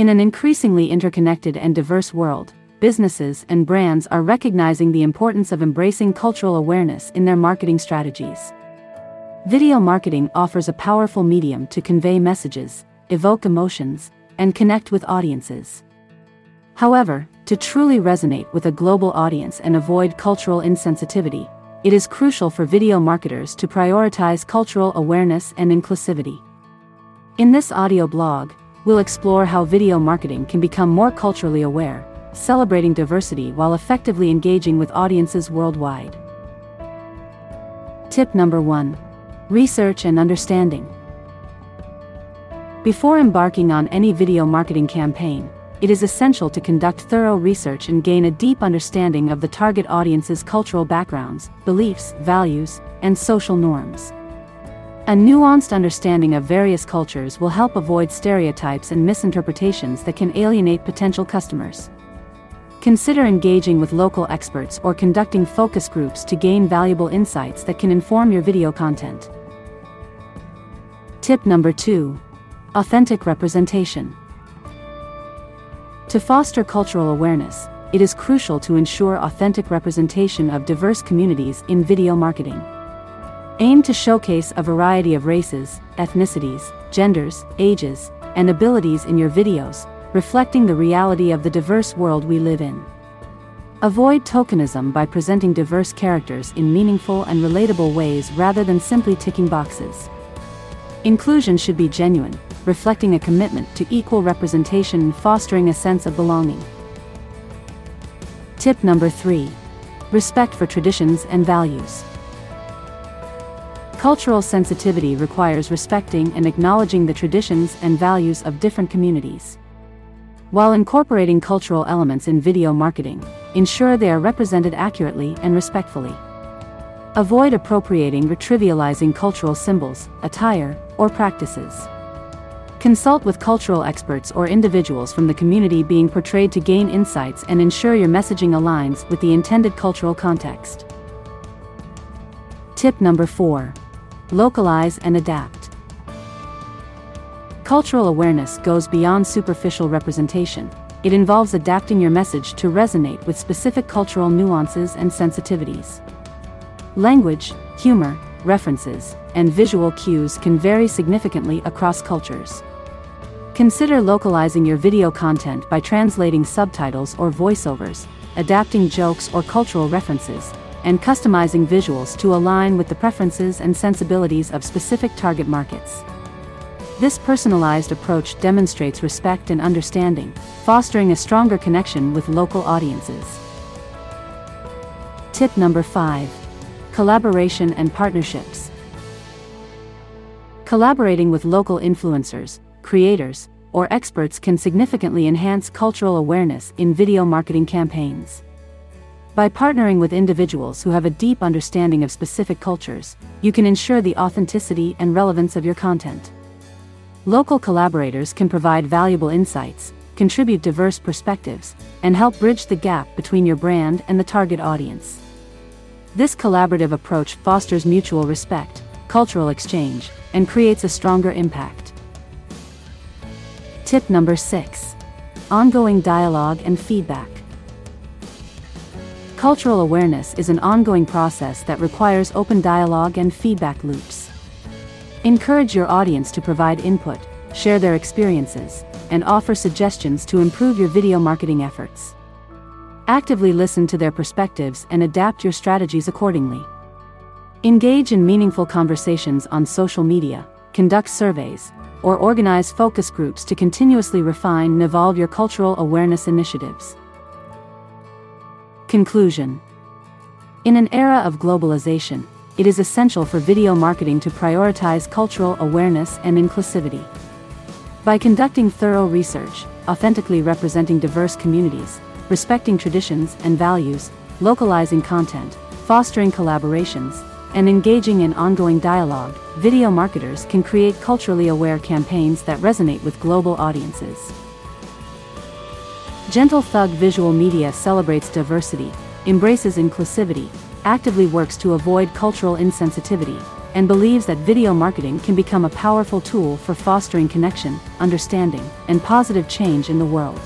In an increasingly interconnected and diverse world, businesses and brands are recognizing the importance of embracing cultural awareness in their marketing strategies. Video marketing offers a powerful medium to convey messages, evoke emotions, and connect with audiences. However, to truly resonate with a global audience and avoid cultural insensitivity, it is crucial for video marketers to prioritize cultural awareness and inclusivity. In this audio blog, we'll explore how video marketing can become more culturally aware, celebrating diversity while effectively engaging with audiences worldwide. Tip number 1 Research and Understanding. Before embarking on any video marketing campaign, it is essential to conduct thorough research and gain a deep understanding of the target audience's cultural backgrounds, beliefs, values, and social norms. A nuanced understanding of various cultures will help avoid stereotypes and misinterpretations that can alienate potential customers. Consider engaging with local experts or conducting focus groups to gain valuable insights that can inform your video content. Tip number 2 Authentic representation. To foster cultural awareness, it is crucial to ensure authentic representation of diverse communities in video marketing. Aim to showcase a variety of races, ethnicities, genders, ages, and abilities in your videos, reflecting the reality of the diverse world we live in. Avoid tokenism by presenting diverse characters in meaningful and relatable ways rather than simply ticking boxes. Inclusion should be genuine, reflecting a commitment to equal representation and fostering a sense of belonging. Tip number 3 Respect for traditions and values. Cultural sensitivity requires respecting and acknowledging the traditions and values of different communities. While incorporating cultural elements in video marketing, ensure they are represented accurately and respectfully. Avoid appropriating or trivializing cultural symbols, attire, or practices. Consult with cultural experts or individuals from the community being portrayed to gain insights and ensure your messaging aligns with the intended cultural context. Tip number 4 Localize and adapt. Cultural awareness goes beyond superficial representation, it involves adapting your message to resonate with specific cultural nuances and sensitivities. Language, humor, references, and visual cues can vary significantly across cultures. Consider localizing your video content by translating subtitles or voiceovers, adapting jokes or cultural references, and customizing visuals to align with the preferences and sensibilities of specific target markets. This personalized approach demonstrates respect and understanding, fostering a stronger connection with local audiences. Tip number 5 Collaboration and Partnerships. Collaborating with local influencers, creators, or experts can significantly enhance cultural awareness in video marketing campaigns. By partnering with individuals who have a deep understanding of specific cultures, you can ensure the authenticity and relevance of your content. Local collaborators can provide valuable insights, contribute diverse perspectives, and help bridge the gap between your brand and the target audience. This collaborative approach fosters mutual respect, cultural exchange, and creates a stronger impact. Tip number 6 Ongoing dialogue and feedback. Cultural awareness is an ongoing process that requires open dialogue and feedback loops. Encourage your audience to provide input, share their experiences, and offer suggestions to improve your video marketing efforts. Actively listen to their perspectives and adapt your strategies accordingly. Engage in meaningful conversations on social media, conduct surveys, or organize focus groups to continuously refine and evolve your cultural awareness initiatives. Conclusion In an era of globalization, it is essential for video marketing to prioritize cultural awareness and inclusivity. By conducting thorough research, authentically representing diverse communities, respecting traditions and values, localizing content, fostering collaborations, and engaging in ongoing dialogue, video marketers can create culturally aware campaigns that resonate with global audiences. Gentle Thug Visual Media celebrates diversity, embraces inclusivity, actively works to avoid cultural insensitivity, and believes that video marketing can become a powerful tool for fostering connection, understanding, and positive change in the world.